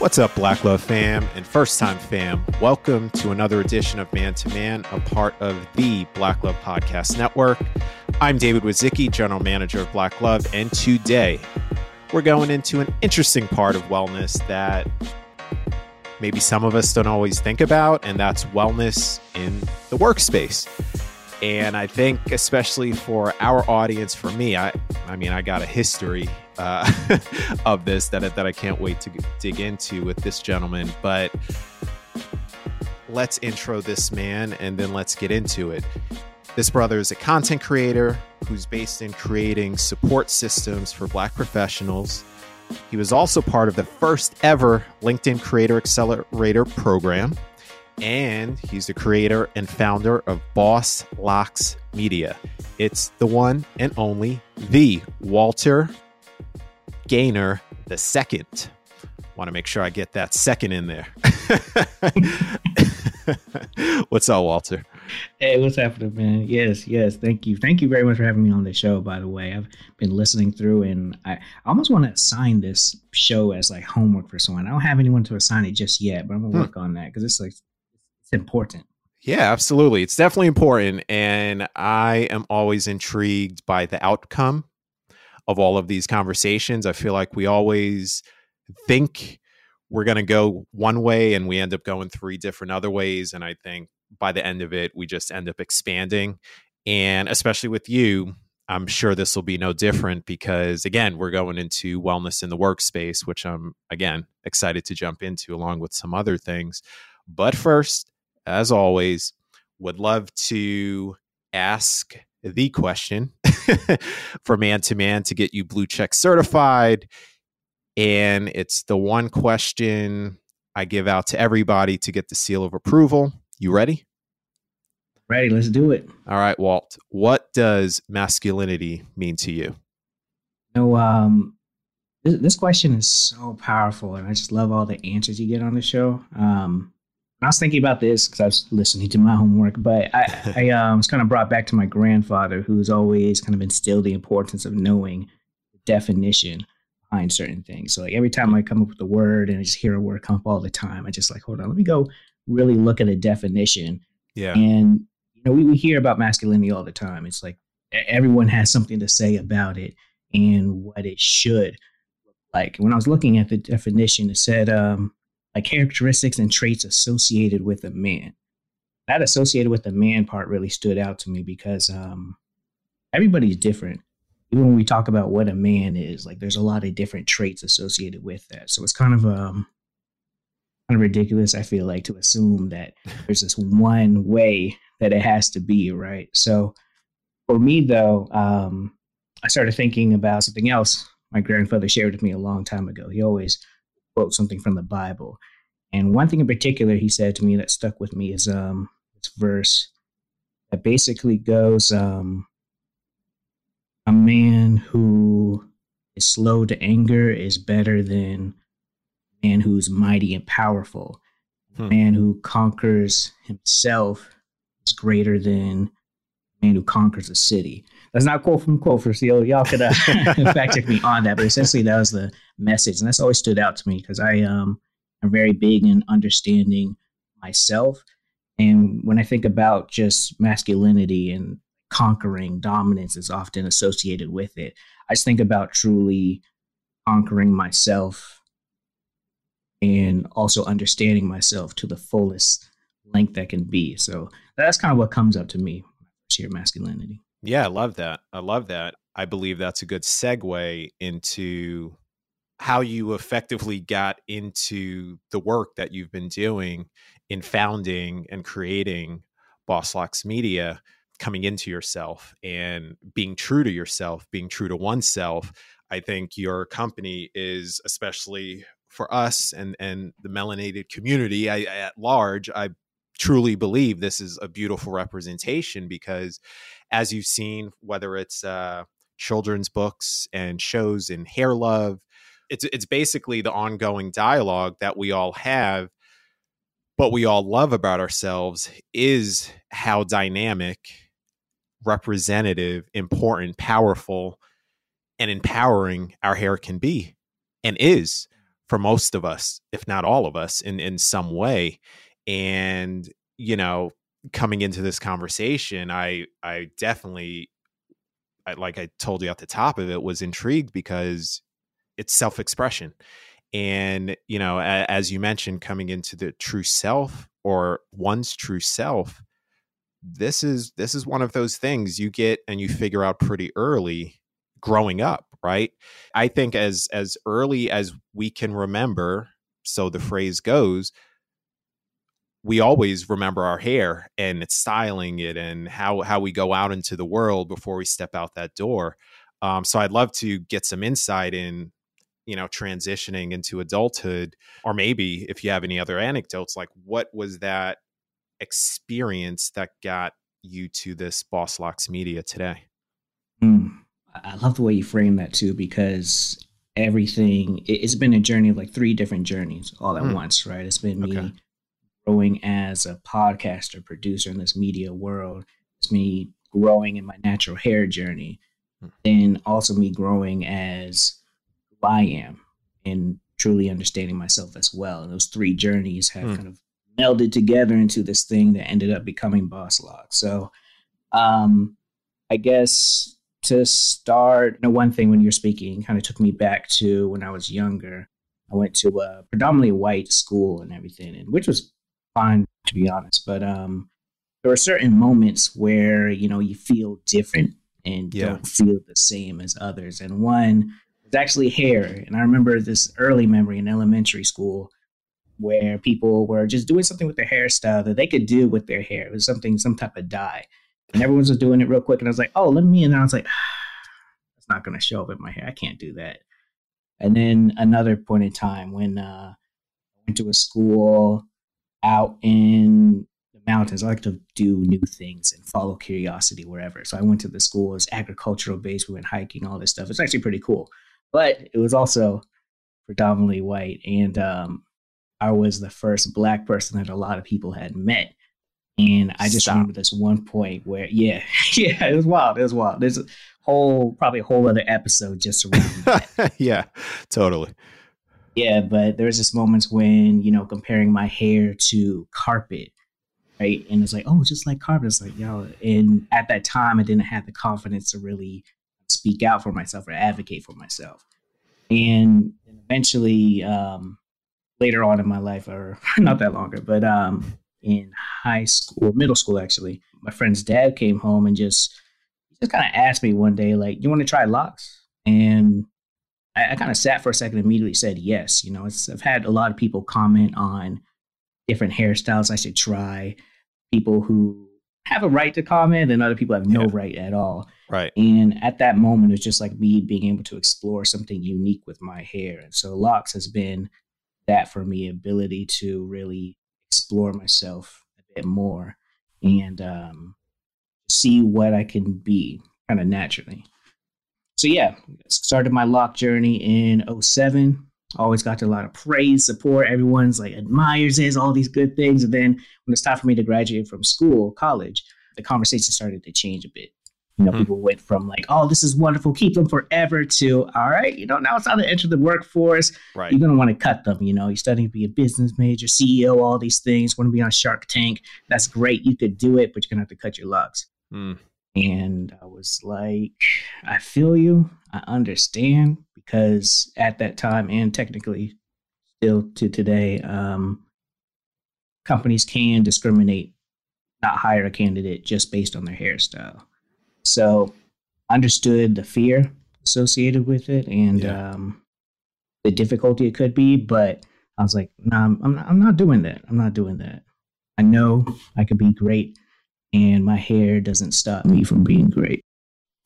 What's up, Black Love fam and first time fam? Welcome to another edition of Man to Man, a part of the Black Love Podcast Network. I'm David Wizicki, General Manager of Black Love, and today we're going into an interesting part of wellness that maybe some of us don't always think about, and that's wellness in the workspace. And I think, especially for our audience, for me, I, I mean, I got a history uh, of this that that I can't wait to dig into with this gentleman. But let's intro this man, and then let's get into it. This brother is a content creator who's based in creating support systems for Black professionals. He was also part of the first ever LinkedIn Creator Accelerator program and he's the creator and founder of Boss Locks Media. It's the one and only the Walter Gaynor the second. Want to make sure I get that second in there. what's up, Walter? Hey, what's happening, man? Yes, yes. Thank you. Thank you very much for having me on the show, by the way. I've been listening through and I almost want to assign this show as like homework for someone. I don't have anyone to assign it just yet, but I'm gonna hmm. work on that because it's like it's important. Yeah, absolutely. It's definitely important. And I am always intrigued by the outcome of all of these conversations. I feel like we always think we're going to go one way and we end up going three different other ways. And I think by the end of it, we just end up expanding. And especially with you, I'm sure this will be no different because, again, we're going into wellness in the workspace, which I'm, again, excited to jump into along with some other things. But first, as always, would love to ask the question for man to man to get you blue check certified. And it's the one question I give out to everybody to get the seal of approval. You ready? Ready. Let's do it. All right, Walt. What does masculinity mean to you? Know, um, this, this question is so powerful, and I just love all the answers you get on the show. Um, I was thinking about this because I was listening to my homework, but I, I um, was kind of brought back to my grandfather, who's always kind of instilled the importance of knowing the definition behind certain things. So like every time I come up with a word and I just hear a word come up all the time, I just like, hold on, let me go really look at a definition. Yeah. And you know, we, we hear about masculinity all the time. It's like everyone has something to say about it and what it should look like. When I was looking at the definition, it said um, like characteristics and traits associated with a man. That associated with the man part really stood out to me because um, everybody's different. Even when we talk about what a man is, like there's a lot of different traits associated with that. So it's kind of um, kind of ridiculous. I feel like to assume that there's this one way that it has to be, right? So for me though, um, I started thinking about something else my grandfather shared with me a long time ago. He always quote something from the Bible. And one thing in particular he said to me that stuck with me is um, this verse that basically goes um, A man who is slow to anger is better than a man who's mighty and powerful. Hmm. A man who conquers himself is greater than a man who conquers a city. That's not quote from quote for so y'all could uh, fact check me on that, but essentially that was the message, and that's always stood out to me because I um am very big in understanding myself, and when I think about just masculinity and conquering dominance is often associated with it. I just think about truly conquering myself and also understanding myself to the fullest length that can be. So that's kind of what comes up to me I masculinity. Yeah, I love that. I love that. I believe that's a good segue into how you effectively got into the work that you've been doing in founding and creating Boss Locks Media, coming into yourself and being true to yourself, being true to oneself. I think your company is especially for us and and the melanated community I, at large. I truly believe this is a beautiful representation because as you've seen whether it's uh, children's books and shows in hair love it's it's basically the ongoing dialogue that we all have what we all love about ourselves is how dynamic representative important powerful and empowering our hair can be and is for most of us, if not all of us, in in some way. And you know, coming into this conversation, I I definitely, I, like I told you at the top of it, was intrigued because it's self expression, and you know, a, as you mentioned, coming into the true self or one's true self. This is this is one of those things you get and you figure out pretty early growing up right i think as as early as we can remember so the phrase goes we always remember our hair and styling it and how how we go out into the world before we step out that door um, so i'd love to get some insight in you know transitioning into adulthood or maybe if you have any other anecdotes like what was that experience that got you to this boss locks media today mm. I love the way you frame that too, because everything it's been a journey of like three different journeys all at mm. once, right? It's been me okay. Growing as a podcaster, producer in this media world. It's me growing in my natural hair journey. Mm. Then also me growing as who I am and truly understanding myself as well. And those three journeys have mm. kind of melded together into this thing that ended up becoming Boss Lock. So um I guess to start, you know, one thing when you're speaking kind of took me back to when I was younger. I went to a predominantly white school and everything, and which was fine to be honest. But um, there were certain moments where you know you feel different and yeah. don't feel the same as others. And one was actually hair. And I remember this early memory in elementary school where people were just doing something with their hairstyle that they could do with their hair. It was something, some type of dye and everyone was doing it real quick. And I was like, oh, let me. And I was like, it's not going to show up in my hair. I can't do that. And then another point in time when uh, I went to a school out in the mountains. I like to do new things and follow curiosity wherever. So I went to the school. It's agricultural based. We went hiking, all this stuff. It's actually pretty cool. But it was also predominantly white. And um, I was the first black person that a lot of people had met and I just Stop. remember this one point where, yeah, yeah, it was wild. It was wild. There's a whole, probably a whole other episode just around that. yeah, totally. Yeah, but there was this moments when, you know, comparing my hair to carpet, right? And it's like, oh, just like carpet. It's like, yo, and at that time, I didn't have the confidence to really speak out for myself or advocate for myself. And eventually, um, later on in my life, or not that longer, but um, in high school, middle school actually. My friend's dad came home and just just kind of asked me one day, like, "You want to try locks?" And I, I kind of sat for a second, and immediately said yes. You know, I've had a lot of people comment on different hairstyles I should try. People who have a right to comment, and other people have no yeah. right at all. Right. And at that moment, it's just like me being able to explore something unique with my hair. And so locks has been that for me, ability to really explore myself a bit more and um, see what I can be kind of naturally. So yeah, started my lock journey in 07. Always got a lot of praise, support. Everyone's like admires it, all these good things. And then when it's time for me to graduate from school, college, the conversation started to change a bit. You know, mm-hmm. people went from like, "Oh, this is wonderful, keep them forever," to "All right, you know, now it's time to enter the workforce. Right. You're gonna want to cut them. You know, you're studying to be a business major, CEO, all these things. Want to be on Shark Tank? That's great. You could do it, but you're gonna have to cut your locks." Mm. And I was like, I feel you. I understand because at that time, and technically still to today, um, companies can discriminate, not hire a candidate just based on their hairstyle. So understood the fear associated with it and yeah. um, the difficulty it could be, but I was like, no, nah, I'm, I'm not, I'm not doing that. I'm not doing that. I know I could be great, and my hair doesn't stop me from being great.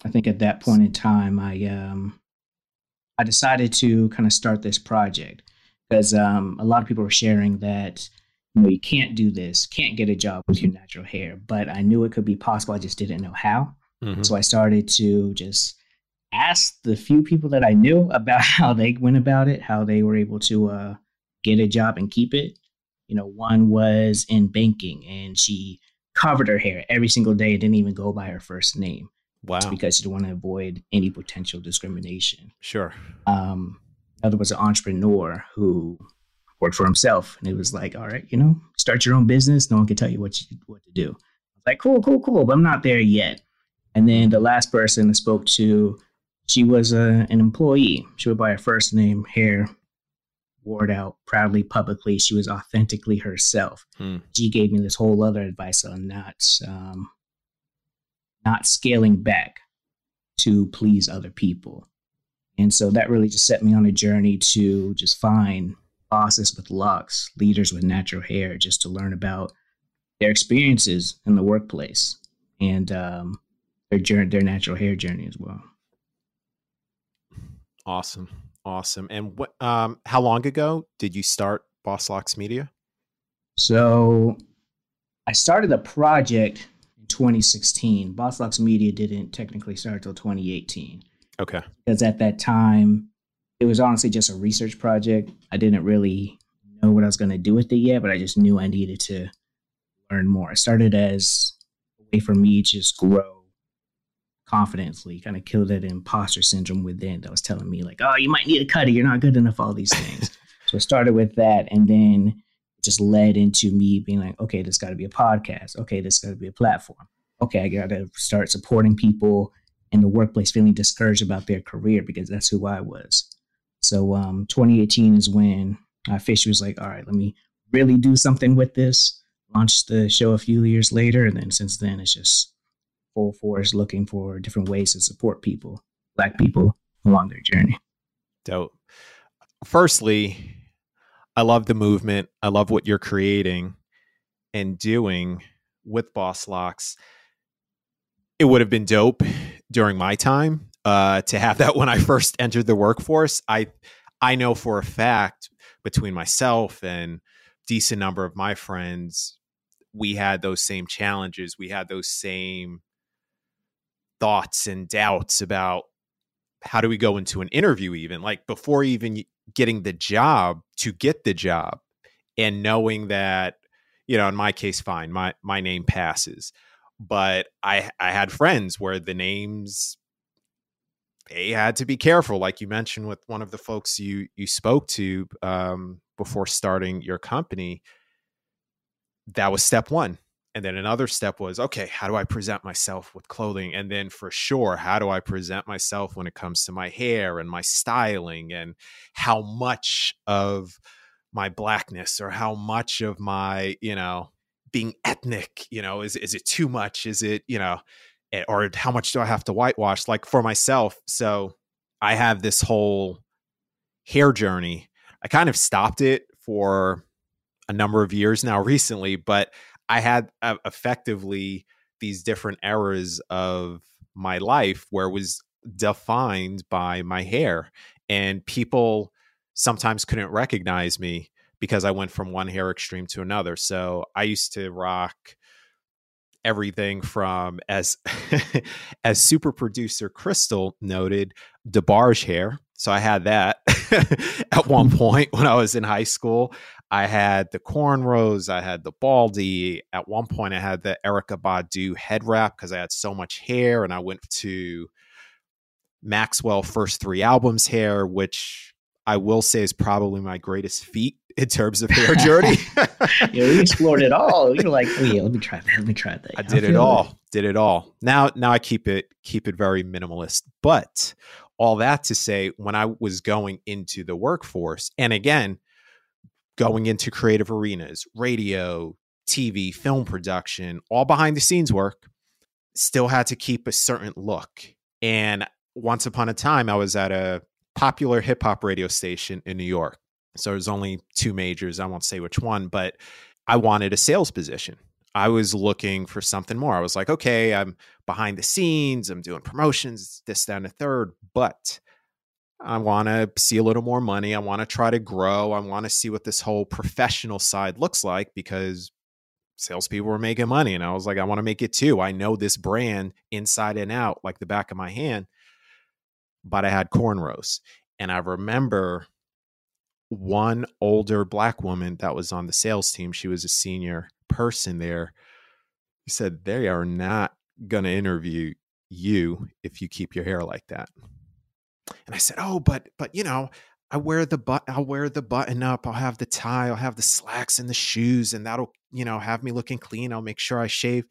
I think at that point in time, I um, I decided to kind of start this project because um, a lot of people were sharing that you know you can't do this, can't get a job with your natural hair, but I knew it could be possible. I just didn't know how. Mm-hmm. So I started to just ask the few people that I knew about how they went about it, how they were able to uh, get a job and keep it. You know, one was in banking and she covered her hair every single day and didn't even go by her first name. Wow. Because she didn't want to avoid any potential discrimination. Sure. Um, Another was an entrepreneur who worked for himself, and it was like, all right, you know, start your own business. No one can tell you what you, what to do. I was like, cool, cool, cool, but I'm not there yet. And then the last person I spoke to, she was a, an employee. She went by her first name, Hair, wore it out proudly, publicly. She was authentically herself. Hmm. She gave me this whole other advice on not um, not scaling back to please other people. And so that really just set me on a journey to just find bosses with locks, leaders with natural hair, just to learn about their experiences in the workplace and um, their journey, their natural hair journey as well. Awesome, awesome. And what? Um, how long ago did you start Boss Locks Media? So, I started a project in 2016. Boss Locks Media didn't technically start until 2018. Okay. Because at that time, it was honestly just a research project. I didn't really know what I was going to do with it yet, but I just knew I needed to learn more. I started as a way for me to just grow confidently, kind of killed that imposter syndrome within that was telling me, like, oh, you might need a cutter. You're not good enough, all these things. so I started with that. And then it just led into me being like, okay, this got to be a podcast. Okay, this got to be a platform. Okay, I got to start supporting people in the workplace feeling discouraged about their career because that's who I was. So um, 2018 is when I officially was like, all right, let me really do something with this. Launched the show a few years later, and then since then it's just full force looking for different ways to support people, black people along their journey. Dope. Firstly, I love the movement. I love what you're creating and doing with Boss Locks. It would have been dope during my time uh, to have that when I first entered the workforce. I I know for a fact between myself and decent number of my friends, we had those same challenges. We had those same thoughts and doubts about how do we go into an interview even like before even getting the job to get the job and knowing that you know in my case fine my my name passes but i i had friends where the names they had to be careful like you mentioned with one of the folks you you spoke to um, before starting your company that was step one and then another step was okay how do i present myself with clothing? And then for sure how do i present myself when it comes to my hair and my styling and how much of my blackness or how much of my you know being ethnic you know is is it too much? Is it you know eh, or how much do i have to whitewash? Like for myself so i have this whole hair journey. I kind of stopped it for a number of years now recently but I had uh, effectively these different eras of my life where it was defined by my hair and people sometimes couldn't recognize me because I went from one hair extreme to another. So I used to rock everything from as as super producer Crystal noted, DeBarge hair. So I had that at one mm-hmm. point when I was in high school. I had the cornrows, I had the baldy. At one point, I had the Erykah Badu head wrap because I had so much hair, and I went to Maxwell first three albums hair, which I will say is probably my greatest feat in terms of hair journey. yeah, we explored it all. You're like, oh yeah, let me try that. Let me try that. I did it all. It. Did it all. Now, now I keep it keep it very minimalist. But all that to say, when I was going into the workforce, and again, going into creative arenas, radio, TV, film production, all behind the scenes work, still had to keep a certain look. And once upon a time, I was at a popular hip hop radio station in New York. So there's only two majors. I won't say which one, but I wanted a sales position. I was looking for something more. I was like, okay, I'm behind the scenes, I'm doing promotions, this, that, and a third, but I want to see a little more money. I want to try to grow. I want to see what this whole professional side looks like because salespeople were making money. And I was like, I want to make it too. I know this brand inside and out like the back of my hand. But I had cornrows. And I remember one older black woman that was on the sales team. She was a senior person there. He said, They are not going to interview you if you keep your hair like that. And I said, "Oh, but but you know, I wear the but I'll wear the button up, I'll have the tie, I'll have the slacks and the shoes, and that'll, you know, have me looking clean. I'll make sure I shave.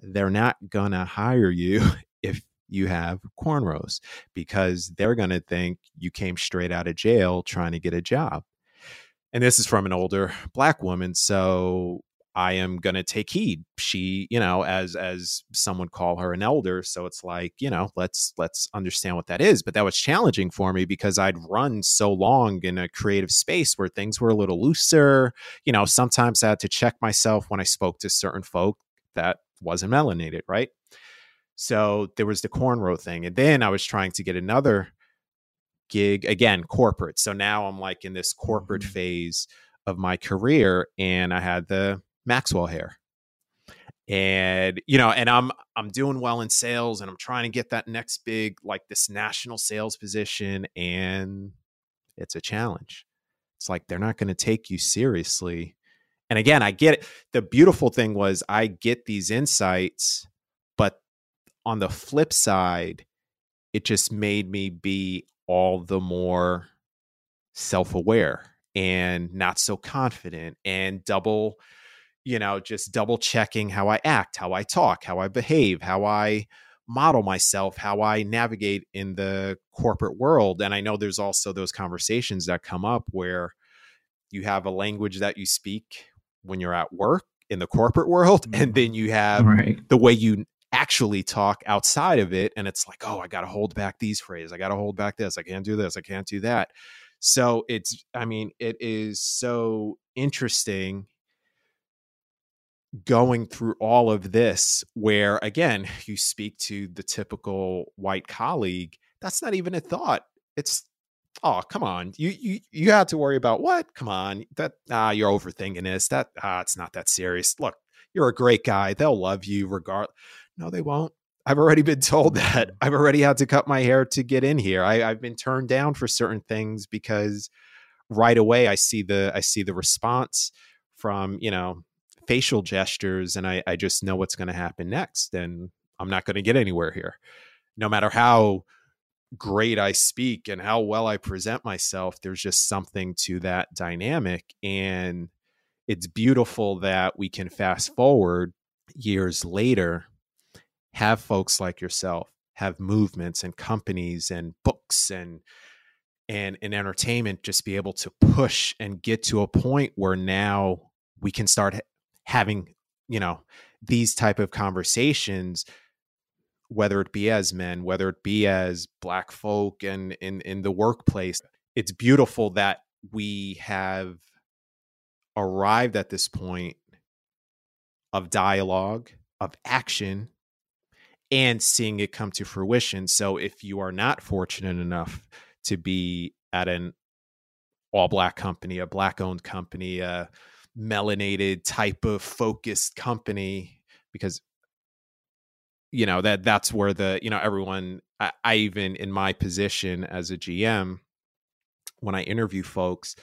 They're not gonna hire you if you have cornrows because they're gonna think you came straight out of jail trying to get a job. And this is from an older black woman. So I am going to take heed. She, you know, as as someone call her an elder, so it's like, you know, let's let's understand what that is. But that was challenging for me because I'd run so long in a creative space where things were a little looser. You know, sometimes I had to check myself when I spoke to certain folk that wasn't melanated, right? So there was the cornrow thing, and then I was trying to get another gig again, corporate. So now I'm like in this corporate mm-hmm. phase of my career, and I had the Maxwell hair. And you know, and I'm I'm doing well in sales and I'm trying to get that next big like this national sales position and it's a challenge. It's like they're not going to take you seriously. And again, I get it. The beautiful thing was I get these insights, but on the flip side, it just made me be all the more self aware and not so confident and double you know, just double checking how I act, how I talk, how I behave, how I model myself, how I navigate in the corporate world. And I know there's also those conversations that come up where you have a language that you speak when you're at work in the corporate world, and then you have right. the way you actually talk outside of it. And it's like, oh, I got to hold back these phrases. I got to hold back this. I can't do this. I can't do that. So it's, I mean, it is so interesting going through all of this where again you speak to the typical white colleague that's not even a thought. It's oh come on. You you you had to worry about what? Come on. That ah you're overthinking this. That ah it's not that serious. Look you're a great guy. They'll love you regard no they won't. I've already been told that. I've already had to cut my hair to get in here. I, i've been turned down for certain things because right away i see the i see the response from you know facial gestures and I, I just know what's going to happen next and I'm not going to get anywhere here. No matter how great I speak and how well I present myself, there's just something to that dynamic. And it's beautiful that we can fast forward years later, have folks like yourself, have movements and companies and books and and in entertainment just be able to push and get to a point where now we can start having you know these type of conversations whether it be as men whether it be as black folk and in in the workplace it's beautiful that we have arrived at this point of dialogue of action and seeing it come to fruition. So if you are not fortunate enough to be at an all black company a black owned company uh, melanated type of focused company because you know that that's where the you know everyone I, I, even in my position as a gm when i interview folks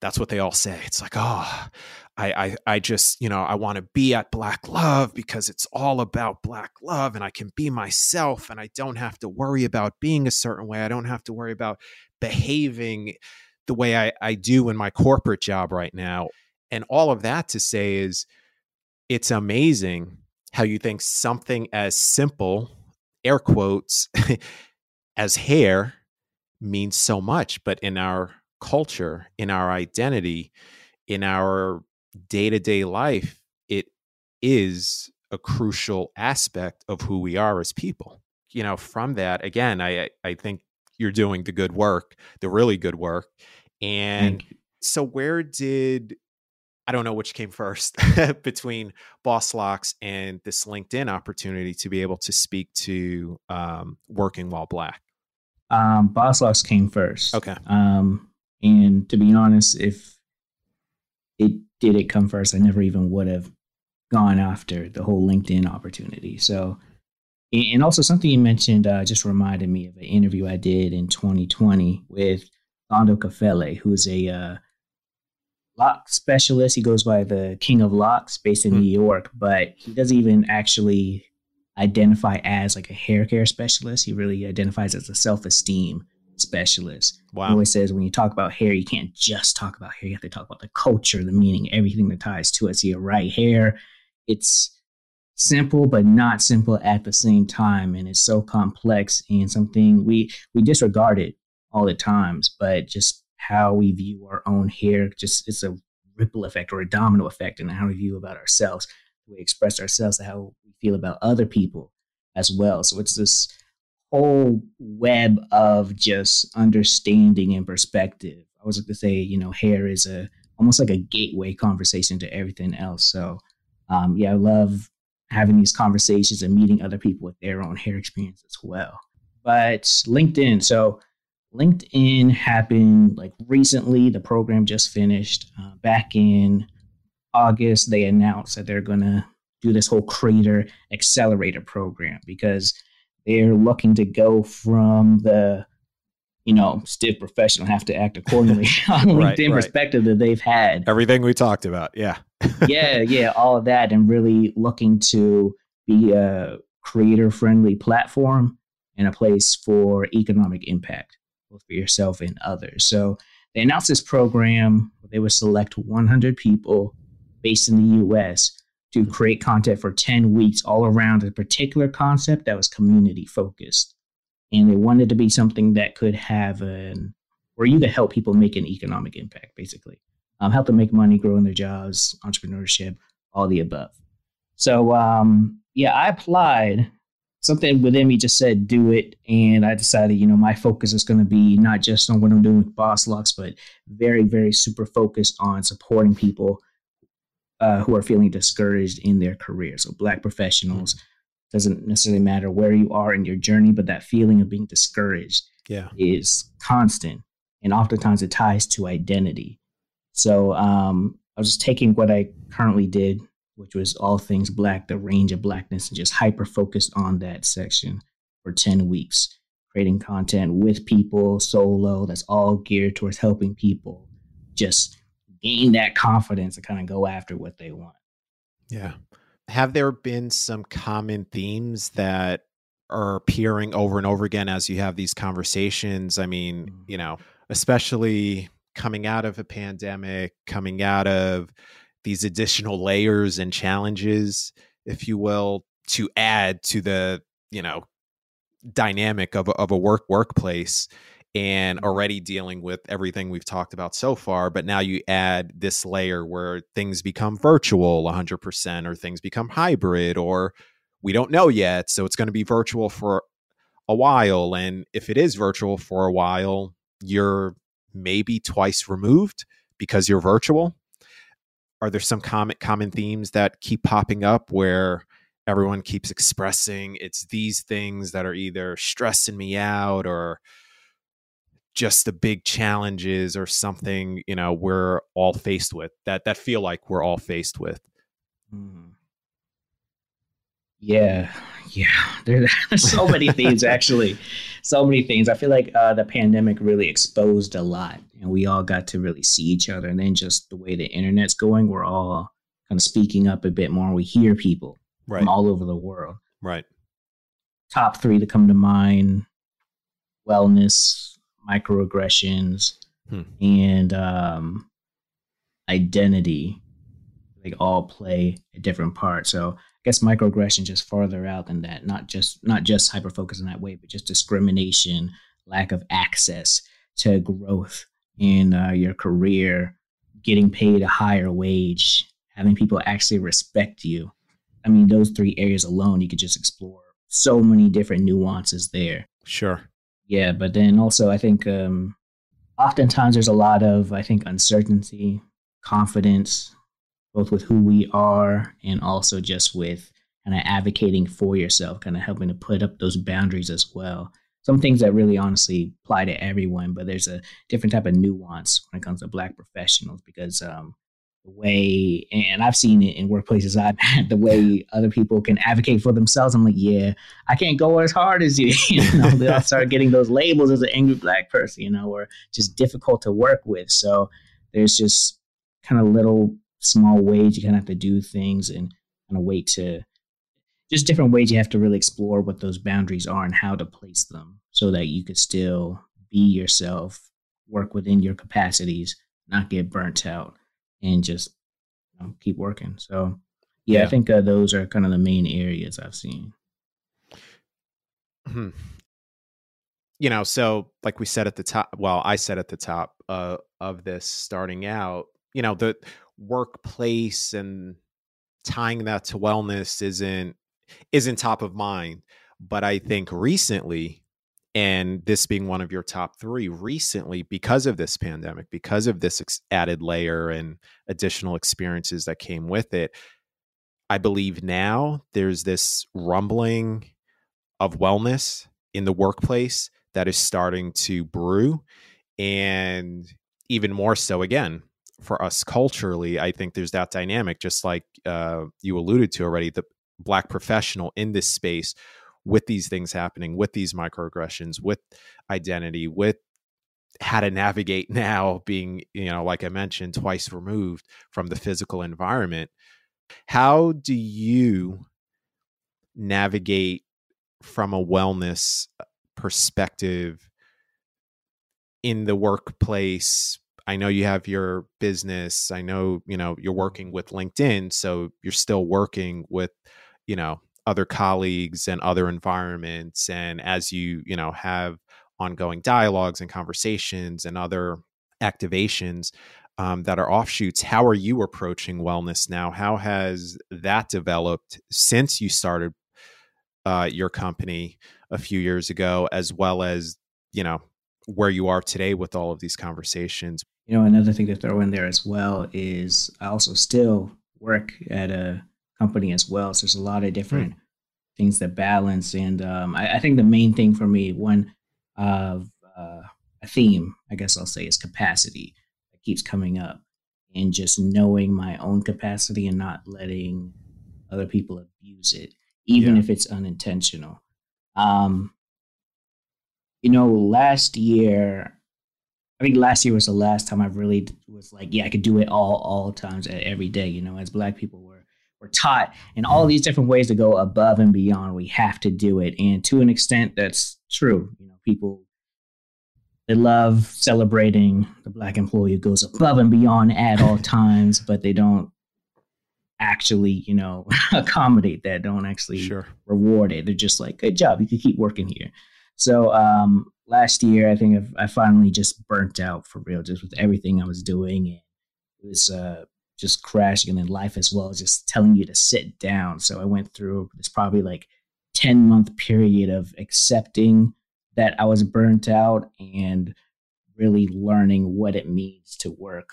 that's what they all say. It's like oh i i, I just you know i want to be at black love because it's all about black love and i can be myself and i don't have to worry about being a certain way. I don't have to worry about behaving the way i, I do in my corporate job right now and all of that to say is it's amazing how you think something as simple, air quotes, as hair means so much. But in our culture, in our identity, in our day to day life, it is a crucial aspect of who we are as people. You know, from that, again, I I think you're doing the good work, the really good work. And so where did I don't know which came first between Boss Locks and this LinkedIn opportunity to be able to speak to um, working while black. Um, Boss Locks came first. Okay. Um, and to be honest, if it did it come first, I never even would have gone after the whole LinkedIn opportunity. So, and also something you mentioned uh, just reminded me of an interview I did in 2020 with Thando Kafele, who's a uh, lock specialist. He goes by the King of Locks, based in mm-hmm. New York, but he doesn't even actually identify as like a hair care specialist. He really identifies as a self esteem specialist. Wow. He always says when you talk about hair, you can't just talk about hair. You have to talk about the culture, the meaning, everything that ties to it. So you're right. Hair, it's simple but not simple at the same time, and it's so complex and something we we disregard it all the times. But just how we view our own hair, just it's a ripple effect or a domino effect in how we view about ourselves. We express ourselves, how we feel about other people as well. So it's this whole web of just understanding and perspective. I was going to say, you know, hair is a almost like a gateway conversation to everything else. So, um, yeah, I love having these conversations and meeting other people with their own hair experience as well. But LinkedIn, so LinkedIn happened like recently. The program just finished uh, back in August. They announced that they're going to do this whole creator accelerator program because they're looking to go from the you know stiff professional have to act accordingly on Right, linkedin right. perspective that they've had Everything we talked about. Yeah. yeah yeah all of that and really looking to be a creator friendly platform and a place for economic impact both for yourself and others so they announced this program they would select 100 people based in the us to create content for 10 weeks all around a particular concept that was community focused. And they wanted to be something that could have an, for you to help people make an economic impact, basically. Um, help them make money, grow in their jobs, entrepreneurship, all the above. So, um, yeah, I applied. Something within me just said, do it. And I decided, you know, my focus is going to be not just on what I'm doing with Boss Locks, but very, very super focused on supporting people uh, who are feeling discouraged in their career. So, black professionals doesn't necessarily matter where you are in your journey, but that feeling of being discouraged Yeah. is constant, and oftentimes it ties to identity. So, um, I was just taking what I currently did, which was all things black, the range of blackness, and just hyper focused on that section for 10 weeks, creating content with people solo that's all geared towards helping people just gain that confidence to kind of go after what they want. Yeah. Have there been some common themes that are appearing over and over again as you have these conversations? I mean, Mhm. you know, especially coming out of a pandemic, coming out of these additional layers and challenges, if you will, to add to the, you know, dynamic of a, of a work workplace and mm-hmm. already dealing with everything we've talked about so far but now you add this layer where things become virtual 100% or things become hybrid or we don't know yet so it's going to be virtual for a while and if it is virtual for a while you're maybe twice removed because you're virtual are there some common common themes that keep popping up where everyone keeps expressing it's these things that are either stressing me out or just the big challenges or something you know we're all faced with that that feel like we're all faced with Mm. Yeah, yeah. There's so many things actually, so many things. I feel like uh, the pandemic really exposed a lot, and we all got to really see each other. And then just the way the internet's going, we're all kind of speaking up a bit more. We hear people right from all over the world. right Top three to come to mind: wellness, microaggressions, Hmm. and um, identity. They all play a different part. So I guess microaggression just farther out than that. Not just not just hyper focus in that way, but just discrimination, lack of access to growth in uh, your career, getting paid a higher wage, having people actually respect you. I mean, those three areas alone, you could just explore so many different nuances there. sure Yeah, but then also I think um, oftentimes there's a lot of I think uncertainty, confidence, both with who we are and also just with kind of advocating for yourself, kind of helping to put up those boundaries as well. Some things that really honestly apply to everyone, but there's a different type of nuance when it comes to black professionals because um, the way, and I've seen it in workplaces I've had, the way other people can advocate for themselves. I'm like, yeah, I can't go as hard as you. you know, they'll start getting those labels as an angry black person, you know, or just difficult to work with. So there's just kind of little small ways you kind of have to do things and kind of wait to just different ways you have to really explore what those boundaries are and how to place them so that you could still be yourself, work within your capacities, not get burnt out, and just you know, keep working. So, yeah, yeah. I think uh, those are kind of the main areas I've seen. Hmm. You know, so like we said at the top, well, I said at the top uh, of this starting out, you know, the workplace and tying that to wellness isn't isn't top of mind. But I think recently, and this being one of your top three recently because of this pandemic because of this ex- added layer and additional experiences that came with it i believe now there's this rumbling of wellness in the workplace that is starting to brew and even more so again for us culturally i think there's that dynamic just like uh, you alluded to already the black professional in this space with these things happening, with these microaggressions, with identity, with how to navigate now being, you know, like I mentioned, twice removed from the physical environment. How do you navigate from a wellness uh, perspective in the workplace? I know you have your business. I know, you know, you're working with LinkedIn, so you're still working with, you know, other colleagues and other environments and as you you know have ongoing dialogues and conversations and other activations um, that are offshoots how are you approaching wellness now how has that developed since you started uh, your company a few years ago as well as you know where you are today with all of these conversations you know another thing to throw in there as well is i also still work at a company as well. So there's a lot of different mm. things that balance. And um, I, I, think the main thing for me, one of uh, a theme, I guess I'll say, is capacity that keeps coming up, and just knowing my own capacity and not letting other people abuse it, even yeah. if it's unintentional. Um, you know, last year I think last year was the last time I really was like, yeah, I could do it all all times every day. You know, as black people, we're we're taught in all these different ways to go above and beyond. We have to do it, and to an extent, that's true. You know, people they love celebrating the black employee who goes above and beyond at all times, but they don't actually, you know, accommodate that. Don't actually sure. reward it. They're just like, "Good job, you can keep working here." So um, last year, I think I've, i finally just burnt out for real, just with everything I was doing, and it was uh, just crashing in life as well just telling you to sit down. So I went through this probably like 10 month period of accepting that I was burnt out and really learning what it means to work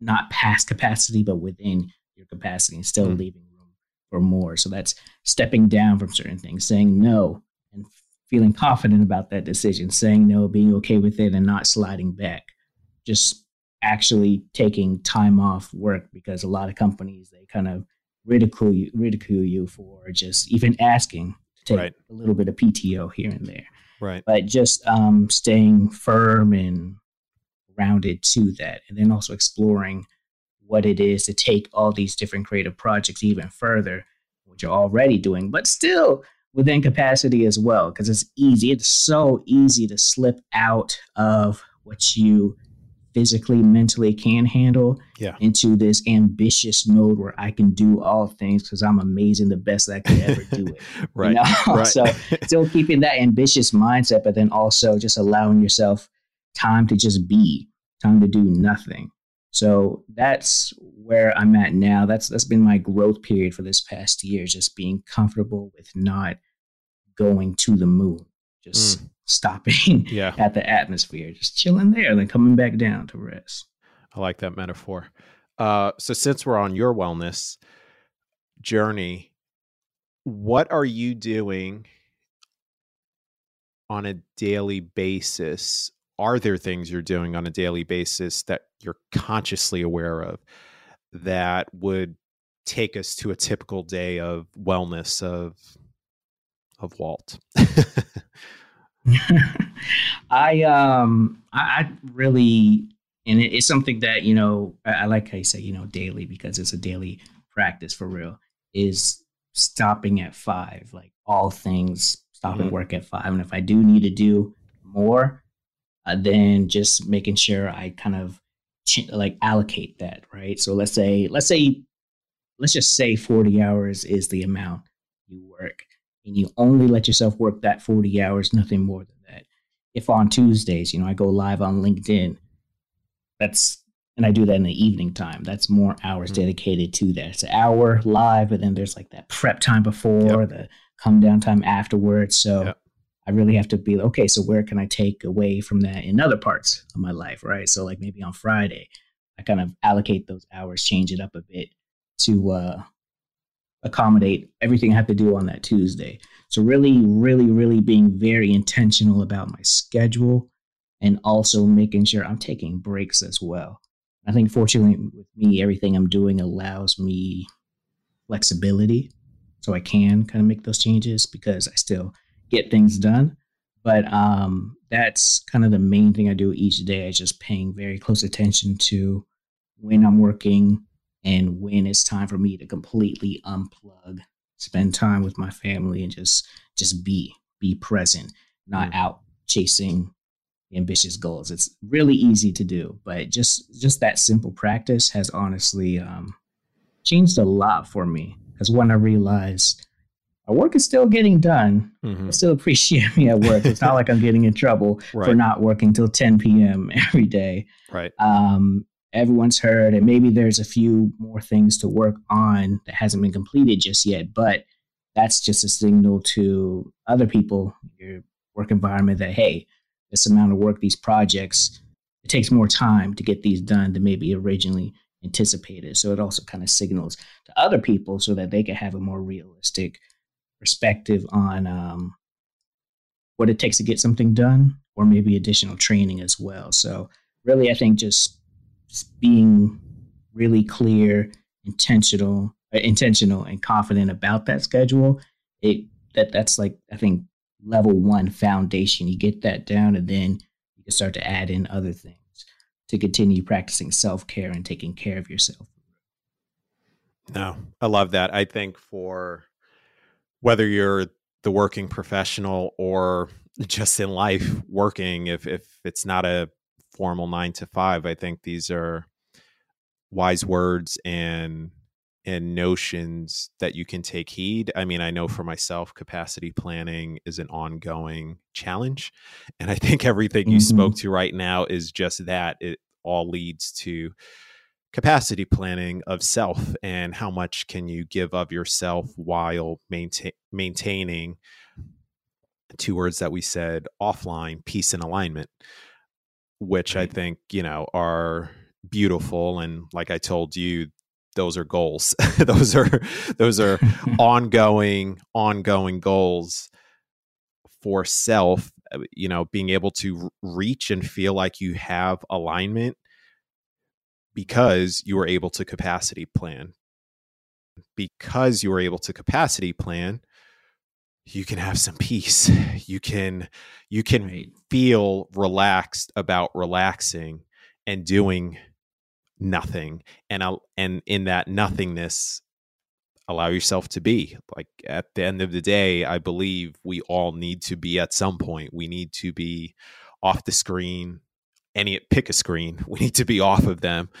not past capacity, but within your capacity and still mm. leaving room for more. So that's stepping down from certain things, saying no and feeling confident about that decision, saying no, being okay with it and not sliding back. Just actually taking time off work because a lot of companies they kind of ridicule you ridicule you for just even asking to take right. a little bit of PTO here and there. Right. But just um, staying firm and rounded to that, and then also exploring what it is to take all these different creative projects even further, which you're already doing, but still within capacity as well, because it's easy. It's so easy to slip out of what you physically, mentally can handle yeah. into this ambitious mode where I can do all things because I'm amazing, the best I could ever do it. right. Right. so still keeping that ambitious mindset, but then also just allowing yourself time to just be, time to do nothing. So that's where I'm at now. That's that's been my growth period for this past year, just being comfortable with not going to the moon. Just mm stopping yeah. at the atmosphere, just chilling there, and then coming back down to rest. I like that metaphor. Uh, so, since we're on your wellness journey, what are you doing on a daily basis? Are there things you're doing on a daily basis that you're consciously aware of that would take us to a typical day of wellness of of Walt? I um I, I, really and it, it's something that you know I, I, like how you say you know daily because it's a daily practice for real is stopping at five like all things stopping mm-hmm. work at five and if I do need to do more uh, then just making sure I kind of ch- like allocate that, right? So let's say, let's say, let's just say 40 hours is the amount you work and you only let yourself work that 40 hours, nothing more than that. If on Tuesdays, you know, I go live on LinkedIn, that's and I do that in the evening time. That's more hours mm-hmm. dedicated to that. It's an hour live, but then there's like that prep time before, yep. the come down time afterwards. So yep. I really have to be okay. So where can I take away from that in other parts of my life, right? So like maybe on Friday, I kind of allocate those hours, change it up a bit to uh, accommodate everything I have to do on that Tuesday. So really, really, really being very intentional about my schedule and also making sure I'm taking breaks as well. I think fortunately with me, everything I'm doing allows me flexibility. So I can kind of make those changes because I still get things done. But um, that's kind of the main thing I do each day is just paying very close attention to when I'm working and when it's time for me to completely unplug, spend time with my family and just just be, be present, not mm. out chasing ambitious goals. It's really easy to do, but just just that simple practice has honestly um, changed a lot for me. Because when I realized my work is still getting done, mm-hmm. I still appreciate me at work. It's not like I'm getting in trouble right. for not working till 10 p.m. every day. Right. Um, everyone's heard, and maybe there's a few more things to work on that hasn't been completed just yet, but that's just a signal to other people, your work environment, that hey, this amount of work, these projects, it takes more time to get these done than maybe originally anticipated. So it also kind of signals to other people so that they can have a more realistic perspective on um, what it takes to get something done, or maybe additional training as well. So really, I think just being really clear, intentional, uh, intentional, and confident about that schedule. It that that's like I think level one foundation. You get that down, and then you can start to add in other things to continue practicing self care and taking care of yourself. No, I love that. I think for whether you're the working professional or just in life working, if if it's not a formal nine to five, I think these are wise words and and notions that you can take heed. I mean, I know for myself, capacity planning is an ongoing challenge. And I think everything you mm-hmm. spoke to right now is just that. It all leads to capacity planning of self and how much can you give of yourself while maintain, maintaining two words that we said offline peace and alignment which right. i think you know are beautiful and like i told you those are goals those are those are ongoing ongoing goals for self uh, you know being able to reach and feel like you have alignment because you were able to capacity plan. Because you were able to capacity plan you can have some peace. You can you can right. feel relaxed about relaxing and doing nothing. And I'll, and in that nothingness allow yourself to be. Like at the end of the day i believe we all need to be at some point. We need to be off the screen any pick a screen. We need to be off of them.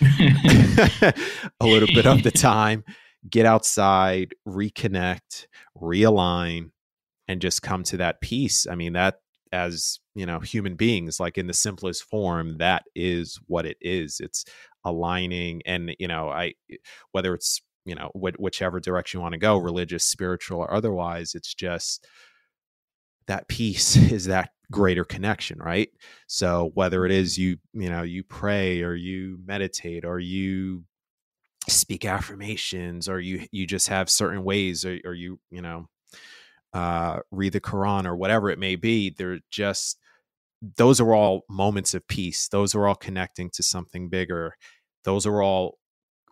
A little bit of the time. Get outside reconnect realign and just come to that peace. I mean that as you know human beings like in the simplest form that is what it is. It's aligning and you know i whether it's you know wh- whichever direction you want to go religious spiritual or otherwise it's just that peace is that greater connection right so whether it is you you know you pray or you meditate or you speak affirmations or you you just have certain ways or, or you you know uh read the quran or whatever it may be they're just those are all moments of peace. Those are all connecting to something bigger. Those are all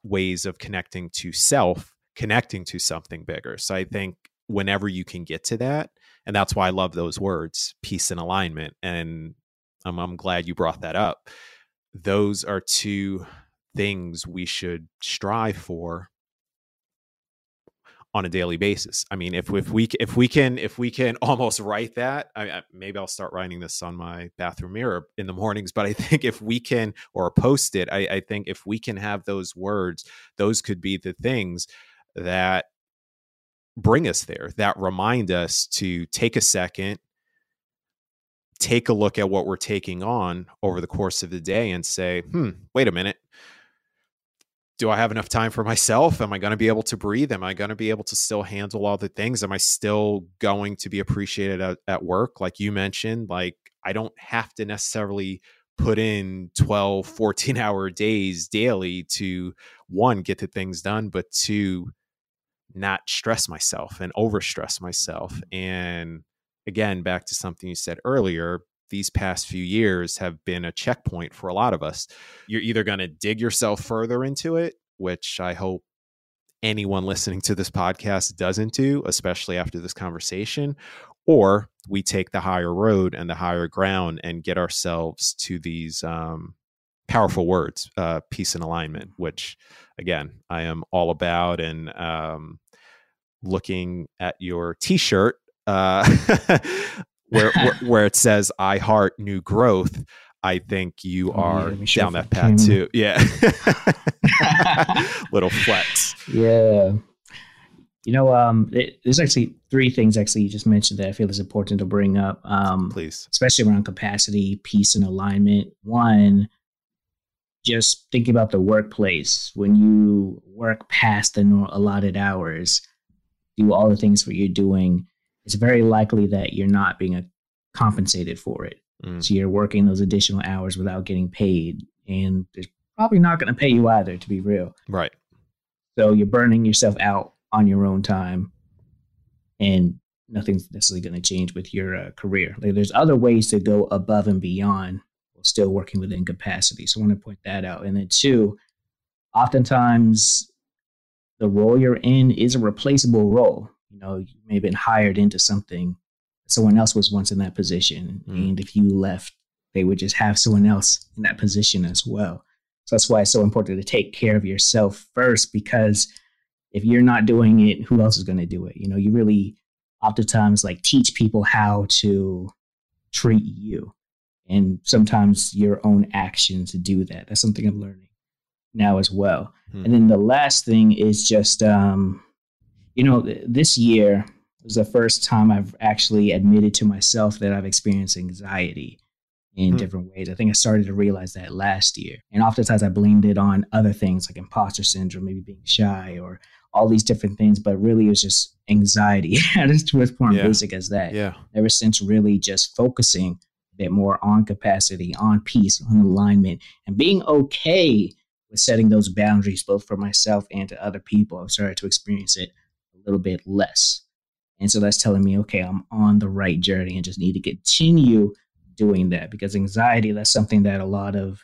ways of connecting to self, connecting to something bigger. So I think whenever you can get to that, and that's why I love those words, peace and alignment. And I'm, I'm glad you brought that up. Those are two things we should strive for on a daily basis. I mean, if if we if we can if we can almost write that, I, maybe I'll start writing this on my bathroom mirror in the mornings. But I think if we can or post it, I, I think if we can have those words, those could be the things that bring us there, that remind us to take a second, take a look at what we're taking on over the course of the day, and say, "Hmm, wait a minute." do I have enough time for myself? Am I going to be able to breathe? Am I going to be able to still handle all the things? Am I still going to be appreciated at, at, work? Like you mentioned, like I don't have to necessarily put in 12, 14 hour days daily to one, get the things done, but two, not stress myself and overstress myself. And again, back to something you said earlier, these past few years have been a checkpoint for a lot of us. You're either going to dig yourself further into it, which I hope anyone listening to this podcast doesn't do, especially after this conversation, or we take the higher road and the higher ground and get ourselves to these um, powerful words, uh, peace and alignment, which again, I am all about. And um, looking at your t shirt, uh, where, where, where it says "I heart new growth." I think you oh, are yeah, down that path too. Yeah, little flex. Yeah, you know, um, it, there's actually three things actually you just mentioned that I feel is important to bring up. Um, Please, especially around capacity, peace, and alignment. One, just thinking about the workplace when you work past the allotted hours, do all the things that you're doing it's very likely that you're not being compensated for it. Mm. So you're working those additional hours without getting paid, and they're probably not going to pay you either, to be real. Right. So you're burning yourself out on your own time, and nothing's necessarily going to change with your uh, career. Like there's other ways to go above and beyond still working within capacity. So I want to point that out. And then two, oftentimes the role you're in is a replaceable role you know, you may have been hired into something. Someone else was once in that position. Mm. And if you left, they would just have someone else in that position as well. So that's why it's so important to take care of yourself first, because if you're not doing it, who else is going to do it? You know, you really oftentimes like teach people how to treat you. And sometimes your own actions do that. That's something I'm learning now as well. Hmm. And then the last thing is just um, you know, this year was the first time I've actually admitted to myself that I've experienced anxiety in hmm. different ways. I think I started to realize that last year. And oftentimes I blamed it on other things like imposter syndrome, maybe being shy or all these different things, but really it was just anxiety at its point yeah. basic as that. Yeah. Ever since really just focusing bit more on capacity, on peace, on alignment, and being okay with setting those boundaries both for myself and to other people, I've started to experience it a little bit less. And so that's telling me, okay, I'm on the right journey and just need to continue doing that because anxiety, that's something that a lot of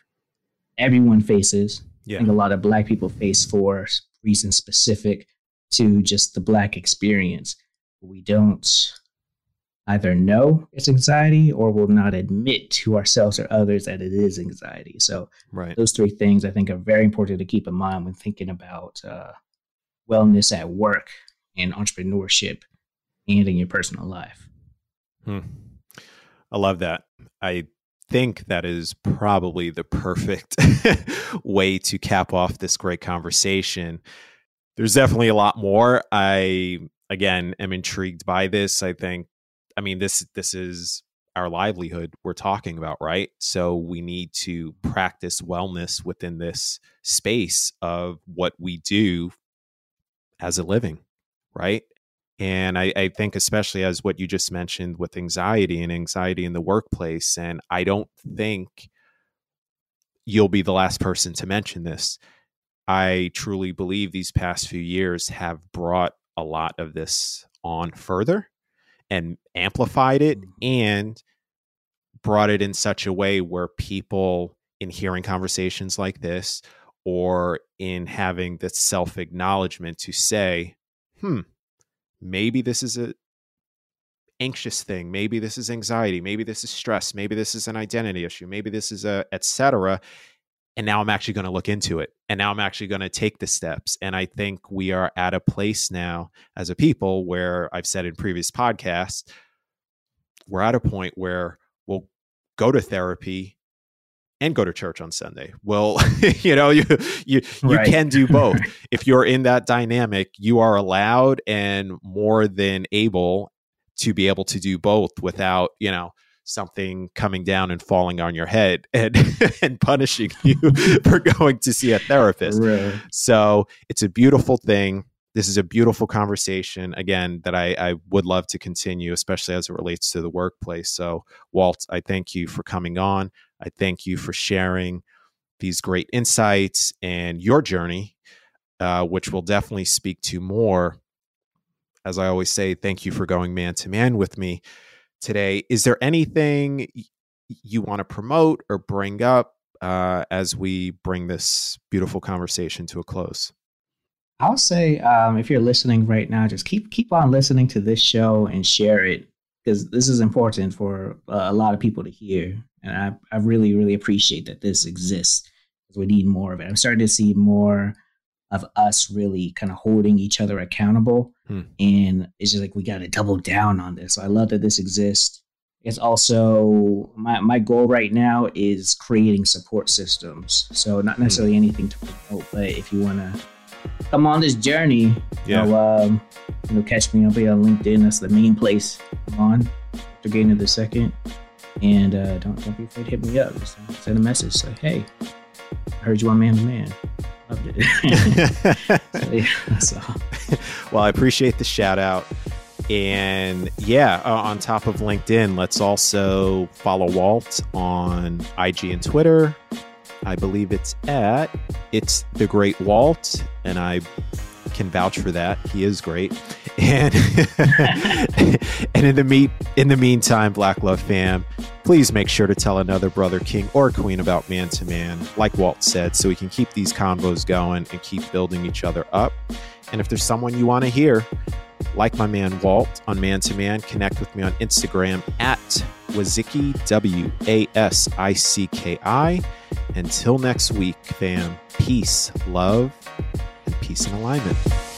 everyone faces. Yeah. I think a lot of black people face for reasons specific to just the black experience. We don't either know it's anxiety or will not admit to ourselves or others that it is anxiety. So right. those three things I think are very important to keep in mind when thinking about uh, wellness at work and entrepreneurship and in your personal life. Hmm. I love that. I think that is probably the perfect way to cap off this great conversation. There's definitely a lot more. I again am intrigued by this. I think I mean this this is our livelihood we're talking about, right? So we need to practice wellness within this space of what we do as a living right? And I, I, think, especially as what you just mentioned with anxiety and anxiety in the workplace, and I don't think you'll be the last person to mention this. I truly believe these past few years have brought a lot of this on further and amplified it mm-hmm. and brought it in such a way where people, in hearing conversations like this or in having the self acknowledgement to say, hmm, maybe this is a anxious thing. Maybe this is anxiety. Maybe this is stress. Maybe this is an identity issue. Maybe this is a etc and now I'm actually going to look into it. And now I'm actually going to take the steps. And I think we are at a place now as a people where I've said in previous podcasts, we're at a point where we'll go to therapy and go to church on Sunday. Well, you know, you you you right. can do both. if you're in that dynamic, you are allowed and more than able to be able to do both without, you know, something coming down and falling on your head and and punishing you for going to see a therapist. Right. So, it's a beautiful thing. This is a beautiful conversation again that I, I would love to continue, especially as it relates to the workplace. So, Walt, I thank you for coming on. I thank you for sharing these great insights and your journey, uh, which we'll definitely speak to more. As I always say, thank you for going man to man with me today. Is there anything you want to promote or bring up uh, as we bring this beautiful conversation to a close? I'll say um, if you're listening right now, just keep keep on listening to this show and share it because this is important for uh, a lot of people to hear. And I, I really, really appreciate that this exists because we need more of it. I'm starting to see more of us really kind of holding each other accountable. Hmm. And it's just like we got to double down on this. So I love that this exists. It's also my, my goal right now is creating support systems. So not hmm. necessarily hmm. anything to promote, but if you want to come on this journey, yeah. you know, um, you know, catch me. I'll be on LinkedIn. That's the main place I'm on. After getting to the second, and uh, don't don't be afraid to hit me up. Just send a message. Say, hey, I heard you on Man to Man. Loved it. yeah, so. Well, I appreciate the shout out. And yeah, uh, on top of LinkedIn, let's also follow Walt on IG and Twitter. I believe it's at it's the Great Walt, and I can vouch for that. He is great. And and in the meet in the meantime, Black Love fam, please make sure to tell another brother, king or queen about man to man, like Walt said, so we can keep these combos going and keep building each other up. And if there's someone you want to hear, like my man Walt on Man to Man, connect with me on Instagram at Wasicki, W A S I C K I. Until next week, fam, peace, love, and peace and alignment.